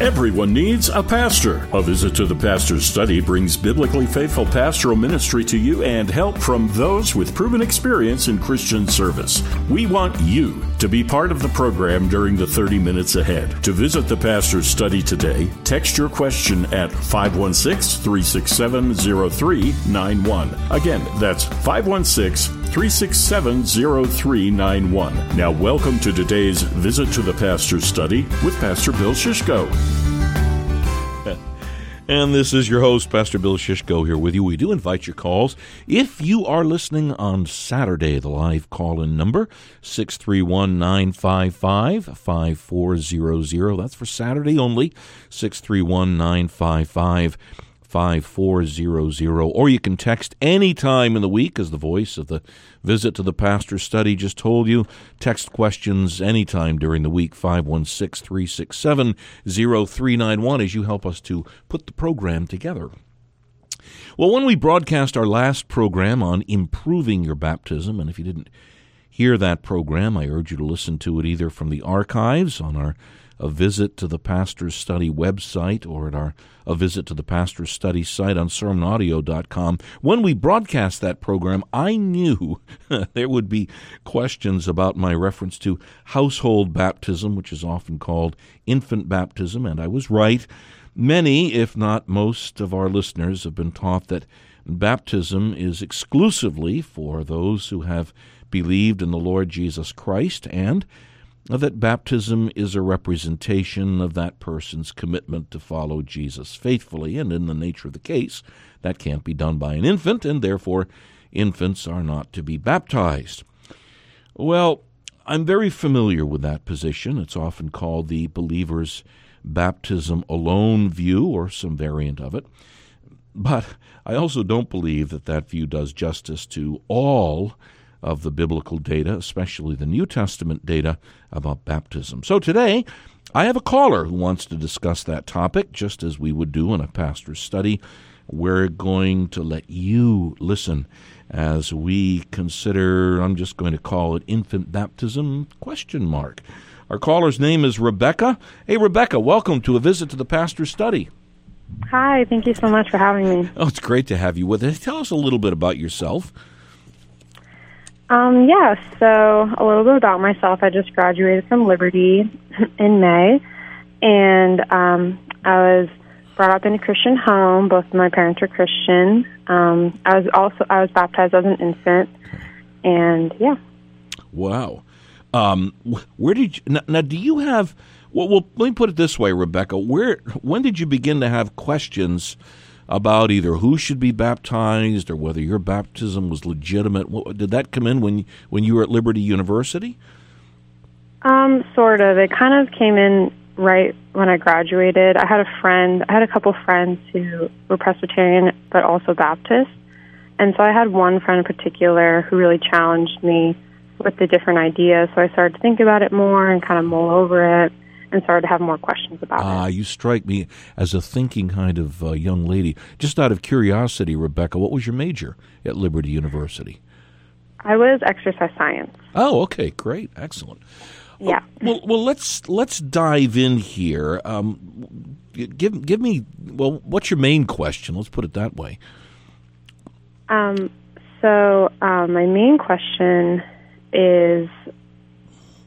Everyone needs a pastor. A visit to the pastor's study brings biblically faithful pastoral ministry to you and help from those with proven experience in Christian service. We want you to be part of the program during the 30 minutes ahead. To visit the pastor's study today, text your question at 516 367 0391. Again, that's 516 367 0391. Now, welcome to today's Visit to the Pastor's Study with Pastor Bill Shishko. And this is your host, Pastor Bill Shishko, here with you. We do invite your calls. If you are listening on Saturday, the live call in number, 631 955 5400. That's for Saturday only, 631 955 5400. Or you can text any time in the week, as the voice of the visit to the pastor's study just told you. Text questions anytime during the week, 516 367 0391, as you help us to put the program together. Well, when we broadcast our last program on improving your baptism, and if you didn't hear that program, I urge you to listen to it either from the archives on our a visit to the Pastor's Study website or at our a visit to the Pastor's Study site on sermonaudio.com. When we broadcast that program, I knew there would be questions about my reference to household baptism, which is often called infant baptism, and I was right. Many, if not most, of our listeners have been taught that baptism is exclusively for those who have believed in the Lord Jesus Christ and that baptism is a representation of that person's commitment to follow Jesus faithfully, and in the nature of the case, that can't be done by an infant, and therefore infants are not to be baptized. Well, I'm very familiar with that position. It's often called the believer's baptism alone view, or some variant of it. But I also don't believe that that view does justice to all of the biblical data, especially the New Testament data about baptism. So today, I have a caller who wants to discuss that topic, just as we would do in a pastor's study. We're going to let you listen as we consider, I'm just going to call it infant baptism question mark. Our caller's name is Rebekah. Hey, Rebekah, welcome to a visit to the pastor's study. Hi, thank you so much for having me. Oh, it's great to have you with us. Tell us a little bit about yourself. Um, yeah, so a little bit about myself. I just graduated from Liberty in May, and um, I was brought up in a Christian home. Both of my parents are Christian. Um, I was also I was baptized as an infant, and yeah. Wow. Um, where did you, now, now? Do you have? Well, well, let me put it this way, Rebekah. Where when did you begin to have questions? About either who should be baptized or whether your baptism was legitimate. Did that come in when when you were at Liberty University? Um, sort of. It kind of came in right when I graduated. I had a friend. I had a couple friends who were Presbyterian but also Baptist, and so I had one friend in particular who really challenged me with the different ideas. So I started to think about it more and kind of mull over it and started to have more questions about ah, it. you strike me as a thinking kind of uh, young lady. Just out of curiosity, Rebekah, what was your major at Liberty University? I was exercise science. Oh, okay, great, excellent. Yeah. well, well, let's let's dive in here. Um, give give me well, what's your main question? Let's put it that way. Um. So uh, my main question is,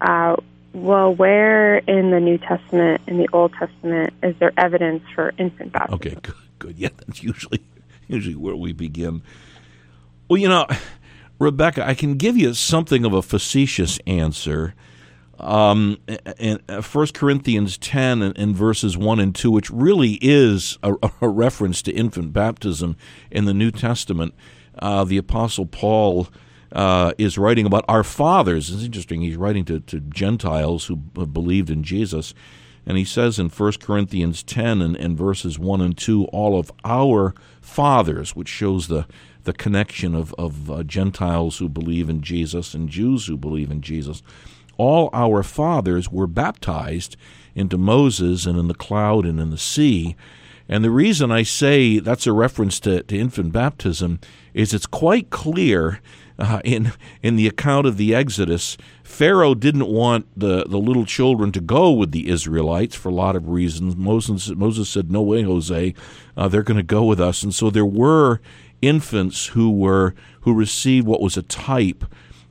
uh, well, where in the New Testament, in the Old Testament, is there evidence for infant baptism? Okay, good, good. Yeah, that's usually usually where we begin. Well, you know, Rebekah, I can give you something of a facetious answer. Um, in First Corinthians ten and, and, verses one and two, which really is a, a, reference to infant baptism in the New Testament, uh, the Apostle Paul uh, is writing about our fathers. It's interesting. He's writing to, to Gentiles who believed in Jesus. And he says in 1 Corinthians 10 and, and verses 1 and 2, all of our fathers, which shows the, the connection of, of uh, Gentiles who believe in Jesus and Jews who believe in Jesus. All our fathers were baptized into Moses and in the cloud and in the sea And the reason I say that's a reference to, to infant baptism is it's quite clear uh, in in the account of the Exodus, Pharaoh didn't want the, the little children to go with the Israelites for a lot of reasons. Moses Moses said, "No way, Jose, uh, they're going to go with us." And so there were infants who were who received what was a type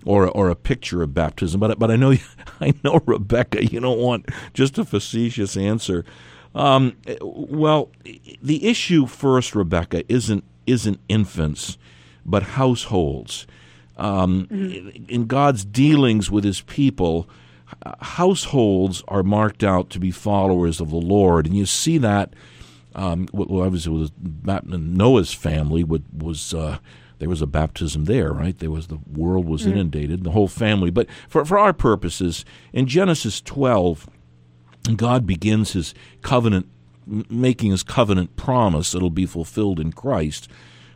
or or a picture of baptism. But but I know I know Rebekah, you don't want just a facetious answer. Um, well, the issue first, Rebekah, isn't isn't infants, but households. Um, mm-hmm. In God's dealings with His people, households are marked out to be followers of the Lord, and you see that. Um, well, obviously, was Noah's family was uh, there was a baptism there, right? There was the world was mm-hmm. inundated, the whole family. But for for our purposes, in Genesis twelve, God begins His covenant, making His covenant promise that'll be fulfilled in Christ,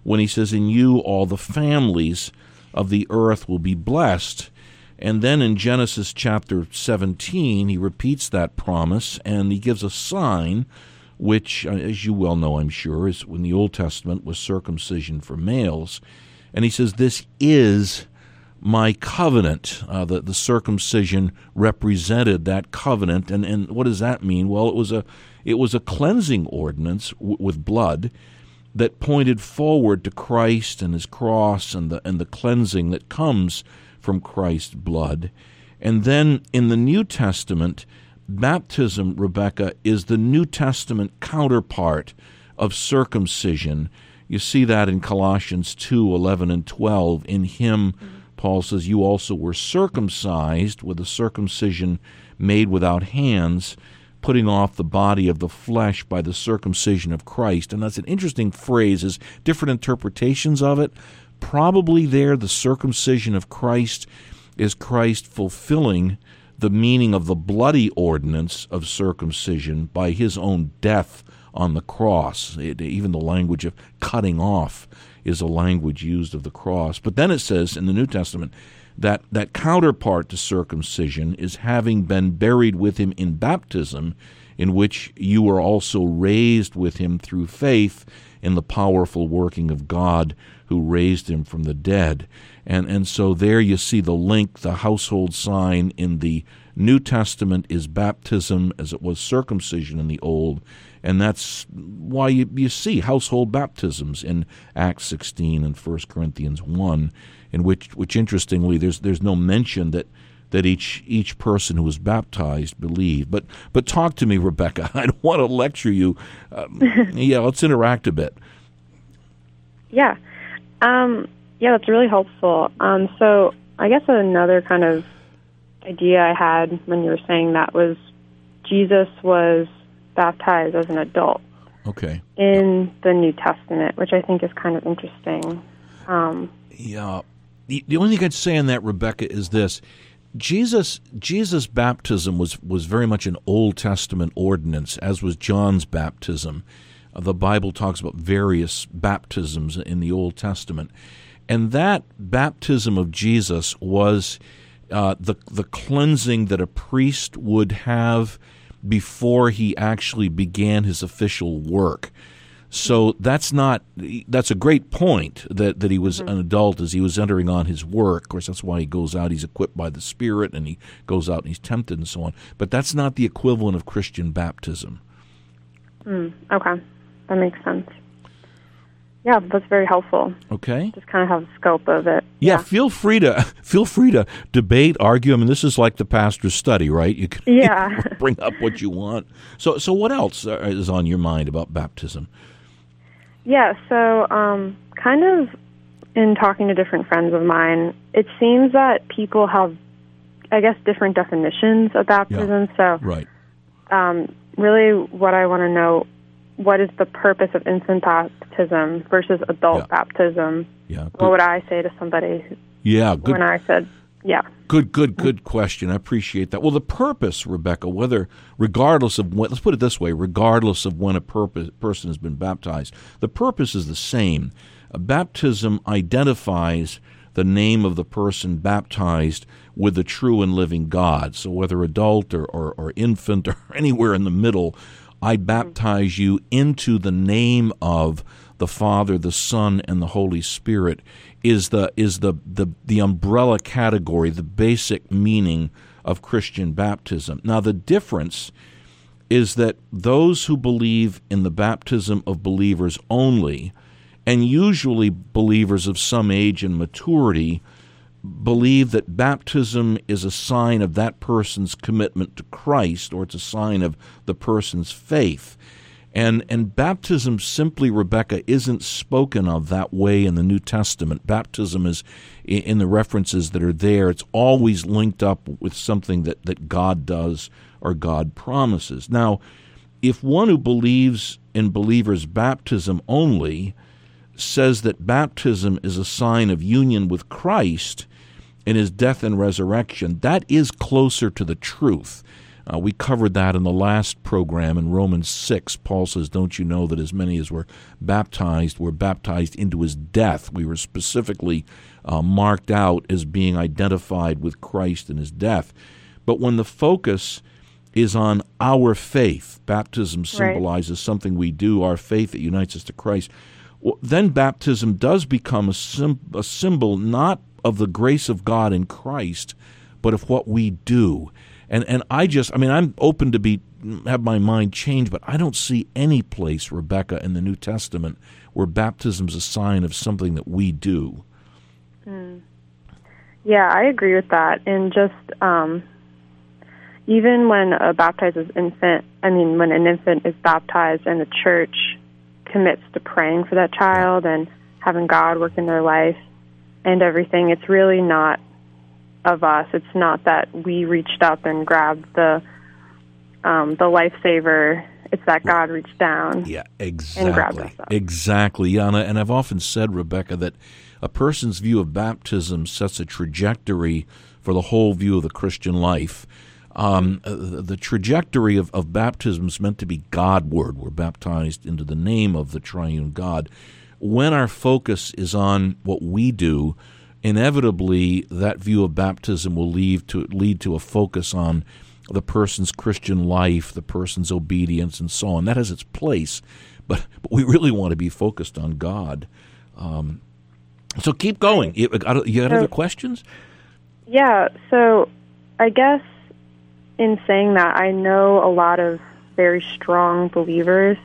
when He says, "In you all the families." of the earth will be blessed. And then in Genesis chapter 17, he repeats that promise and he gives a sign, which, uh, as you well know, I'm sure, is in the Old Testament was circumcision for males. And he says, This is my covenant. Uh, the, the circumcision represented that covenant. And, and what does that mean? Well, it was a, it was a cleansing ordinance w- with blood that pointed forward to Christ and his cross and the and the cleansing that comes from Christ's blood. And then in the New Testament, baptism, Rebekah, is the New Testament counterpart of circumcision. You see that in Colossians 2 11 and 12. In him, Paul says, You also were circumcised with a circumcision made without hands putting off the body of the flesh by the circumcision of Christ. And that's an interesting phrase, is different interpretations of it. Probably there the circumcision of Christ is Christ fulfilling the meaning of the bloody ordinance of circumcision by his own death on the cross. It, even the language of cutting off is a language used of the cross. But then it says in the New Testament, that that counterpart to circumcision is having been buried with him in baptism in which you were also raised with him through faith in the powerful working of God who raised him from the dead. And and so there you see the link the household sign in the New Testament is baptism as it was circumcision in the old. And that's why you, you see household baptisms in Acts 16 and 1 Corinthians 1 in which, which interestingly, there's there's no mention that that each each person who was baptized believed. But but talk to me, Rebekah. I don't want to lecture you. Um, yeah, let's interact a bit. Yeah, um, yeah, that's really helpful. Um, so I guess another kind of idea I had when you were saying that was Jesus was baptized as an adult. Okay. In the New Testament, which I think is kind of interesting. Um, yeah, the, the only thing I'd say on that, Rebekah, is this. Jesus Jesus' baptism was, was very much an Old Testament ordinance, as was John's baptism. Uh, the Bible talks about various baptisms in the Old Testament. And that baptism of Jesus was uh, the, the cleansing that a priest would have before he actually began his official work. So that's not that's a great point that, that he was mm-hmm. an adult as he was entering on his work. Of course, that's why he goes out. He's equipped by the Spirit, and he goes out and he's tempted and so on. But that's not the equivalent of Christian baptism. Mm, okay, that makes sense. Yeah, that's very helpful. Okay. Just kind of have the scope of it. Yeah, yeah, feel free to feel free to debate, argue. I mean, this is like the pastor's study, right? You can yeah. bring up what you want. So, so what else uh, is on your mind about baptism? Yeah, so um, kind of in talking to different friends of mine, it seems that people have, I guess, different definitions of baptism. Yeah, so, right. Um, really, what I want to know what is the purpose of infant baptism versus adult yeah. baptism? Yeah. What would I say to somebody? Yeah. Good. When I said yeah. Good, good, good question. I appreciate that. Well, the purpose, Rebekah, whether regardless of when, let's put it this way, regardless of when a purpose, person has been baptized, the purpose is the same. A baptism identifies the name of the person baptized with the true and living God. So whether adult or, or, or infant or anywhere in the middle, I baptize you into the name of the Father, the Son, and the Holy Spirit is the is the, the, the umbrella category, the basic meaning of Christian baptism. Now the difference is that those who believe in the baptism of believers only, and usually believers of some age and maturity, believe that baptism is a sign of that person's commitment to Christ or it's a sign of the person's faith. And, and baptism simply, Rebekah, isn't spoken of that way in the New Testament. Baptism is, in the references that are there, it's always linked up with something that, that God does or God promises. Now, if one who believes in believers' baptism only says that baptism is a sign of union with Christ in his death and resurrection, that is closer to the truth. Uh, we covered that in the last program in Romans 6. Paul says, Don't you know that as many as were baptized were baptized into his death? We were specifically uh, marked out as being identified with Christ in his death. But when the focus is on our faith, baptism symbolizes right. something we do, our faith that unites us to Christ, well, then baptism does become a, sim- a symbol not of the grace of God in Christ, but of what we do. And and I just I mean I'm open to be have my mind changed, but I don't see any place, Rebekah, in the New Testament where baptism is a sign of something that we do. Mm. Yeah, I agree with that. And just um, even when a baptized infant, I mean, when an infant is baptized and the church commits to praying for that child and having God work in their life and everything, it's really not of us. It's not that we reached up and grabbed the um, the lifesaver. It's that God reached down. Yeah, exactly. Exactly. Yeah, and, I, and I've often said, Rebekah, that a person's view of baptism sets a trajectory for the whole view of the Christian life. Um, uh, the trajectory of, of baptism is meant to be Godward. We're baptized into the name of the triune God. When our focus is on what we do, inevitably that view of baptism will lead to lead to a focus on the person's Christian life, the person's obedience, and so on. That has its place, but, but we really want to be focused on God. Um, so keep going. You, you got other questions? Yeah. So I guess in saying that, I know a lot of very strong believers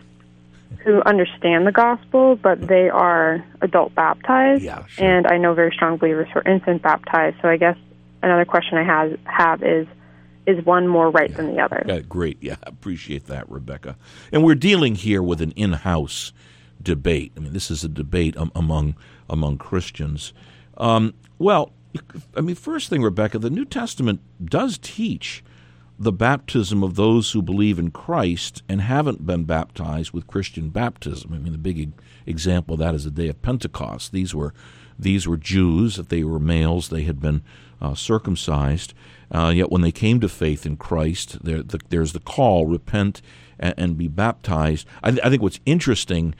who understand the gospel, but they are adult baptized. Yeah, sure. And I know very strong believers who are infant baptized. So I guess another question I have have is is one more right yeah. than the other? Uh, great, yeah, appreciate that, Rebekah. And we're dealing here with an in-house debate. I mean, this is a debate um, among among Christians. Um, well, I mean, first thing, Rebekah, the New Testament does teach the baptism of those who believe in Christ and haven't been baptized with Christian baptism. I mean, the big example of that is the day of Pentecost. These were these were Jews. If they were males, they had been uh, circumcised. Uh, yet when they came to faith in Christ, there, the, there's the call: repent and, and be baptized. I, th- I, think what's interesting,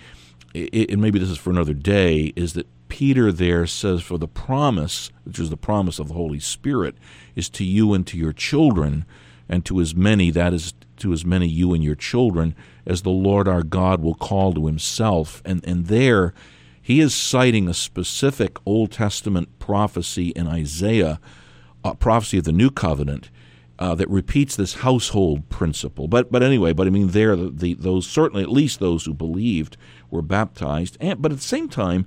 and maybe this is for another day, is that Peter there says, "For the promise, which is the promise of the Holy Spirit, is to you and to your children." And to as many, that is, to as many you and your children, as the Lord our God will call to himself. And, and there, he is citing a specific Old Testament prophecy in Isaiah, a prophecy of the New Covenant, uh, that repeats this household principle. But but anyway, but I mean, there the, the, those certainly at least those who believed were baptized. And but at the same time,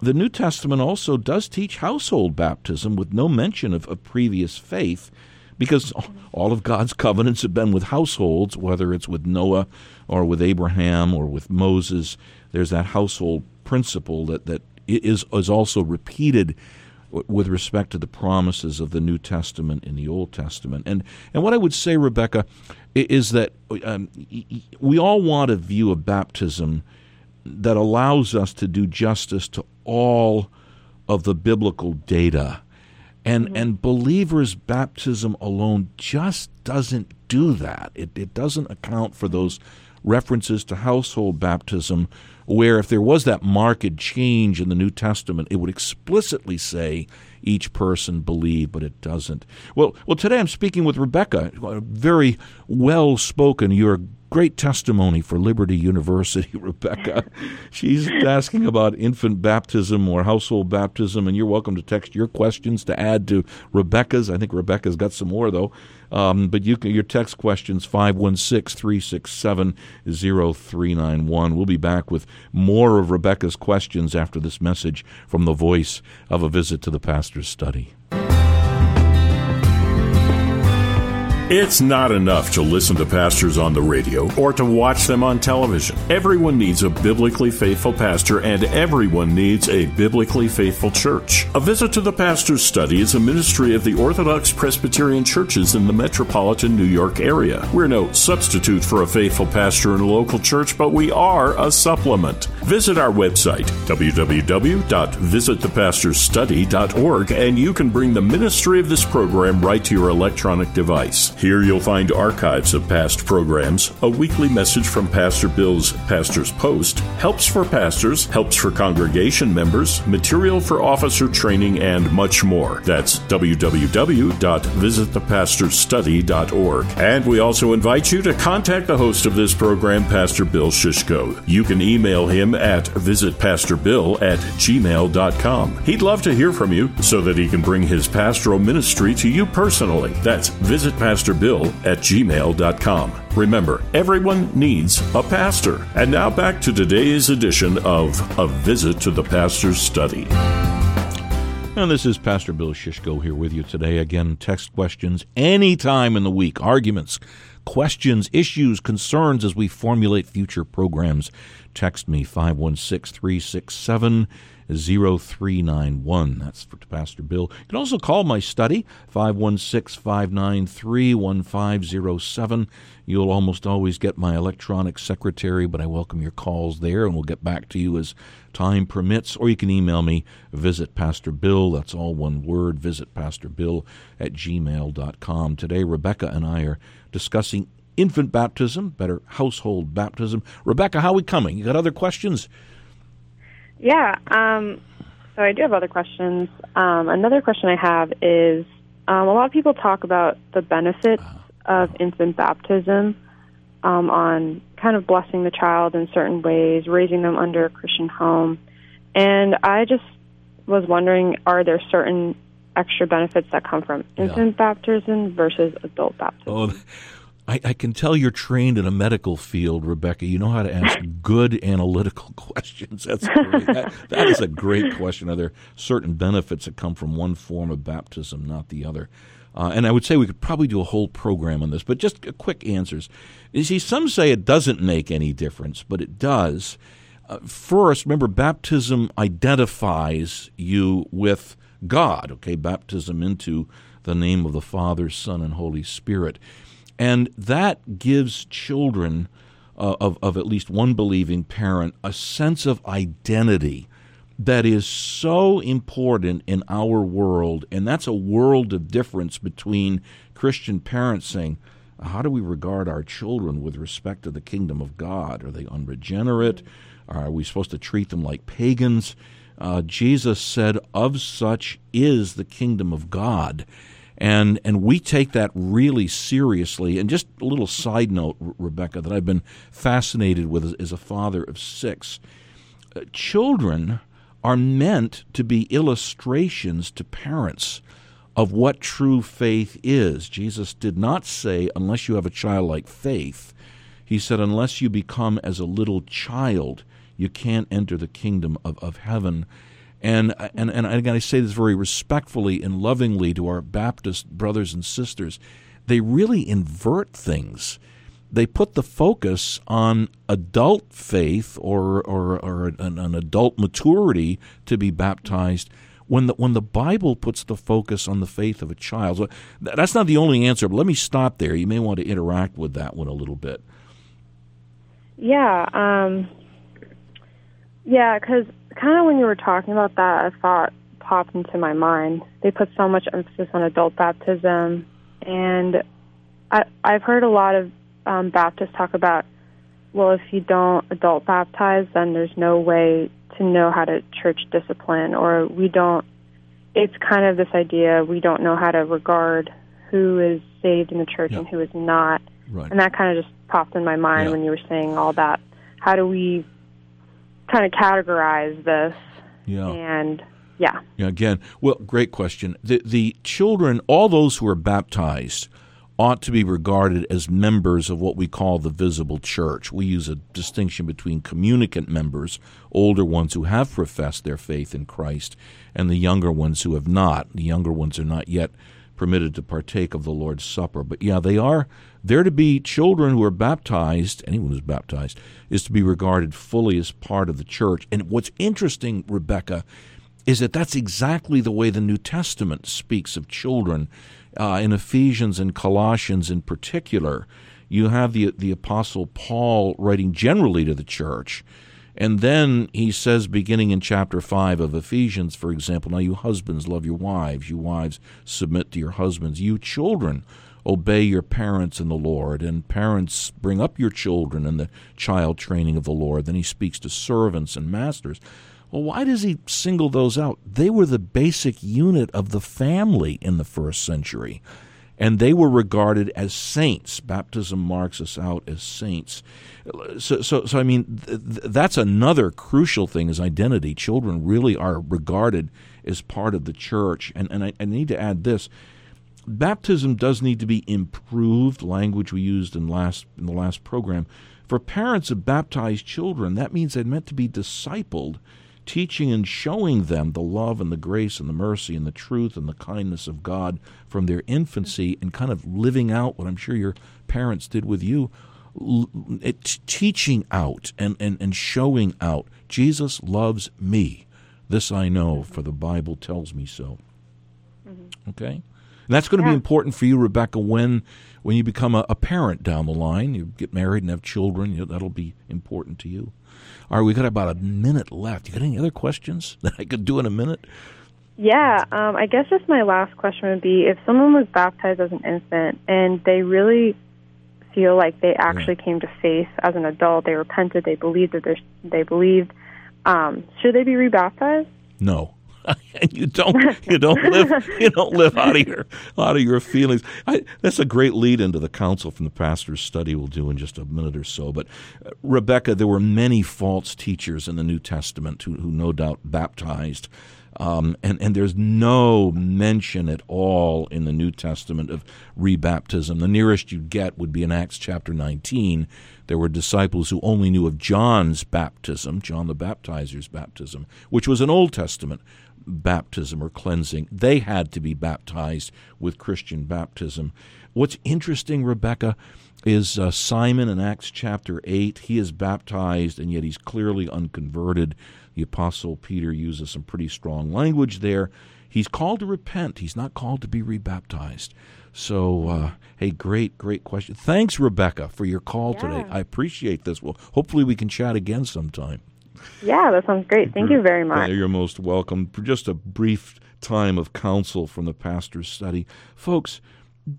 the New Testament also does teach household baptism with no mention of, of previous faith because all of God's covenants have been with households, whether it's with Noah or with Abraham or with Moses. There's that household principle that, that is, is also repeated with respect to the promises of the New Testament in the Old Testament. And, and what I would say, Rebekah, is that um, we all want a view of baptism that allows us to do justice to all of the biblical data and mm-hmm. and believers' baptism alone just doesn't do that. It it doesn't account for those references to household baptism where if there was that marked change in the New Testament, it would explicitly say each person believe, but it doesn't. Well, well, today I'm speaking with Rebekah, very well spoken. You're a great testimony for Liberty University, Rebekah. She's asking about infant baptism or household baptism, and you're welcome to text your questions to add to Rebekah's. I think Rebekah's got some more, though. Um, but you can, your text questions 516 367 0391. We'll be back with more of Rebekah's questions after this message from the voice of a visit to the pastor's study. It's not enough to listen to pastors on the radio or to watch them on television. Everyone needs a biblically faithful pastor, and everyone needs a biblically faithful church. A Visit to the Pastor's Study is a ministry of the Orthodox Presbyterian churches in the metropolitan New York area. We're no substitute for a faithful pastor in a local church, but we are a supplement. Visit our website, www.visitthepastorsstudy.org, and you can bring the ministry of this program right to your electronic device. Here you'll find archives of past programs, a weekly message from Pastor Bill's Pastor's Post, helps for pastors, helps for congregation members, material for officer training, and much more. That's www.visitthepastorsstudy.org. And we also invite you to contact the host of this program, Pastor Bill Shishko. You can email him at visitpastorbill at gmail.com. He'd love to hear from you so that he can bring his pastoral ministry to you personally. That's Visit pastorbill at gmail.com. Remember, everyone needs a pastor. And now back to today's edition of A Visit to the Pastor's Study. And this is Pastor Bill Shishko here with you today. Again, text questions any time in the week, arguments, questions, issues, concerns as we formulate future programs. Text me 516 367 0391. That's for Pastor Bill. You can also call my study, 516 593 1507. You'll almost always get my electronic secretary, but I welcome your calls there, and we'll get back to you as time permits. Or you can email me, visit Pastor Bill. That's all one word, visit Pastor Bill at gmail.com. Today, Rebekah and I are discussing infant baptism, better household baptism. Rebekah, how are we coming? You got other questions? Yeah. Um, so I do have other questions. Um, another question I have is um, a lot of people talk about the benefits of infant baptism um, on kind of blessing the child in certain ways, raising them under a Christian home. And I just was wondering are there certain extra benefits that come from infant yeah. baptism versus adult baptism? Oh, I, I, can tell you're trained in a medical field, Rebekah. You know how to ask good analytical questions. That's great. that, that is a great question. Are there certain benefits that come from one form of baptism, not the other? Uh, and I would say we could probably do a whole program on this, but just quick answers. You see, some say it doesn't make any difference, but it does. Uh, first, remember, baptism identifies you with God, okay? Baptism into the name of the Father, Son, and Holy Spirit. And that gives children uh, of, of at least one believing parent a sense of identity that is so important in our world. And that's a world of difference between Christian parents saying, how do we regard our children with respect to the kingdom of God? Are they unregenerate? Are we supposed to treat them like pagans? Uh, Jesus said, Of such is the kingdom of God and and we take that really seriously. And just a little side note, Rebekah, that I've been fascinated with as a father of six. Uh, children are meant to be illustrations to parents of what true faith is. Jesus did not say, unless you have a childlike faith. He said, unless you become as a little child, you can't enter the kingdom of, of heaven. And, and, and again, I say this very respectfully and lovingly to our Baptist brothers and sisters. They really invert things. They put the focus on adult faith or, or, or an, an adult maturity to be baptized when the, when the Bible puts the focus on the faith of a child. So that's not the only answer, but let me stop there. You may want to interact with that one a little bit. Yeah. Um, yeah, because kind of when you were talking about that, a thought popped into my mind. They put so much emphasis on adult baptism, and I, I've heard a lot of um, Baptists talk about, well, if you don't adult baptize, then there's no way to know how to church discipline, or we don't. It's kind of this idea we don't know how to regard who is saved in the church and who is not, right. and that kind of just popped in my mind Yeah. when you were saying all that. How do we kind of categorize this? Yeah. And yeah, Yeah, again, well, great question. The the children, all those who are baptized, ought to be regarded as members of what we call the visible church. We use a distinction between communicant members, older ones who have professed their faith in Christ, and the younger ones who have not. The younger ones are not yet permitted to partake of the Lord's Supper. But yeah, they are they're to be children who are baptized, anyone who's baptized, is to be regarded fully as part of the church. And what's interesting, Rebekah, is that that's exactly the way the New Testament speaks of children. Uh, in Ephesians and Colossians, in particular, you have the the Apostle Paul writing generally to the church, and then he says, beginning in chapter five of Ephesians, for example, now you husbands love your wives, you wives submit to your husbands, you children obey your parents in the Lord, and parents bring up your children in the child training of the Lord. Then he speaks to servants and masters. Well, why does he single those out? They were the basic unit of the family in the first century, and they were regarded as saints. Baptism marks us out as saints. So, so, so I mean, th- th- that's another crucial thing is identity. Children really are regarded as part of the church, and and I, I need to add this: baptism does need to be improved. Language we used in last in the last program. For parents of baptized children, that means they're meant to be discipled teaching and showing them the love and the grace and the mercy and the truth and the kindness of God from their infancy and kind of living out what I'm sure your parents did with you. teaching out and, and, and showing out Jesus loves me. This I know, for the Bible tells me so. Mm-hmm. Okay? And that's going to be important for you, Rebekah, when when you become a, a parent down the line. You get married and have children. You know, that'll be important to you. All right, we got about a minute left. You got any other questions that I could do in a minute? Yeah, um, I guess just my last question would be if someone was baptized as an infant and they really feel like they actually came to faith as an adult, they repented, they believed that they believed, um, should they be rebaptized? No. And you don't you don't live you don't live out of your out of your feelings. I, that's a great lead into the counsel from the pastor's study we'll do in just a minute or so. But uh, Rebekah, there were many false teachers in the New Testament who, who no doubt baptized. Um, and, and there's no mention at all in the New Testament of rebaptism. The nearest you'd get would be in Acts chapter 19. There were disciples who only knew of John's baptism, John the Baptizer's baptism, which was an Old Testament baptism or cleansing. They had to be baptized with Christian baptism. What's interesting, Rebekah, is uh, Simon in Acts chapter 8. He is baptized, and yet he's clearly unconverted. The Apostle Peter uses some pretty strong language there. He's called to repent, he's not called to be rebaptized. So, uh, hey, great, great question. Thanks, Rebekah, for your call today. I appreciate this. Well, hopefully, we can chat again sometime. Yeah, that sounds great. Thank you very much. You're most welcome. For just a brief time of counsel from the pastor's study. Folks,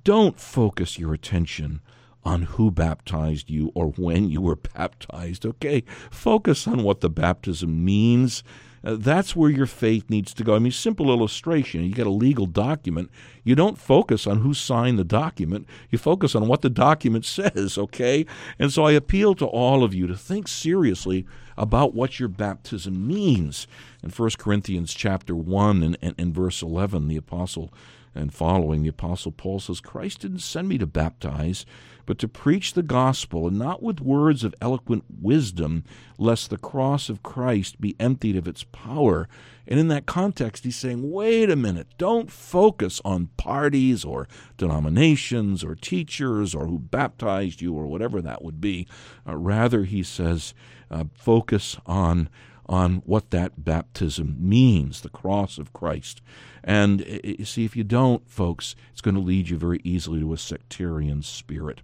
don't focus your attention on who baptized you or when you were baptized, okay? Focus on what the baptism means. Uh, that's where your faith needs to go. I mean, simple illustration. You get a legal document. You don't focus on who signed the document. You focus on what the document says, okay? And so I appeal to all of you to think seriously about what your baptism means. In 1 Corinthians chapter 1 and, and, and verse 11, the apostle and following, the apostle Paul says, Christ didn't send me to baptize, but to preach the gospel, and not with words of eloquent wisdom, lest the cross of Christ be emptied of its power. And in that context, he's saying, wait a minute, don't focus on parties or denominations or teachers or who baptized you or whatever that would be. Uh, rather, he says, uh, focus on on what that baptism means, the cross of Christ. And uh, you see, if you don't, folks, it's going to lead you very easily to a sectarian spirit.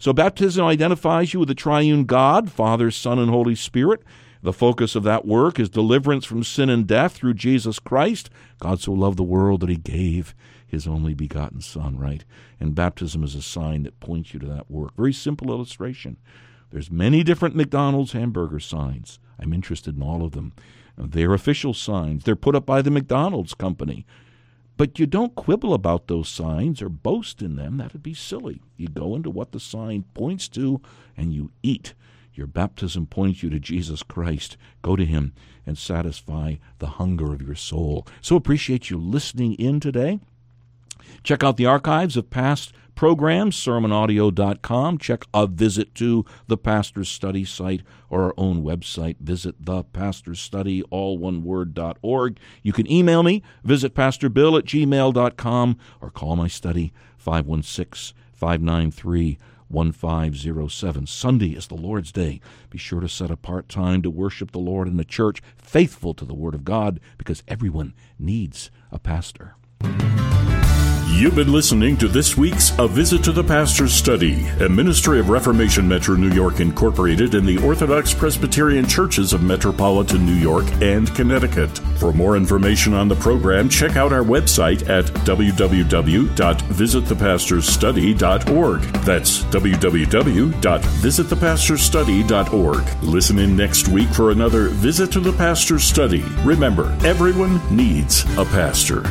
So, baptism identifies you with the triune God, Father, Son, and Holy Spirit. The focus of that work is deliverance from sin and death through Jesus Christ. God so loved the world that he gave his only begotten Son, right? And baptism is a sign that points you to that work. Very simple illustration. There's many different McDonald's hamburger signs. I'm interested in all of them. They're official signs. They're put up by the McDonald's company. But you don't quibble about those signs or boast in them. That would be silly. You go into what the sign points to and you eat. Your baptism points you to Jesus Christ. Go to Him and satisfy the hunger of your soul. So appreciate you listening in today. Check out the archives of past programs, sermonaudio.com. Check a visit to the Pastor's Study site or our own website. Visit the Pastor's Study, all one word, dot org. You can email me, visit pastorbill at gmail.com, or call my study, 516 593 1507. Sunday is the Lord's Day. Be sure to set apart time to worship the Lord in the church, faithful to the Word of God, because everyone needs a pastor. You've been listening to this week's A Visit to the Pastor's Study, a ministry of Reformation Metro New York Incorporated in the Orthodox Presbyterian Churches of Metropolitan New York and Connecticut. For more information on the program, check out our website at www.visitthepastorsstudy.org. That's www.visitthepastorsstudy.org. Listen in next week for another Visit to the Pastor's Study. Remember, everyone needs a pastor.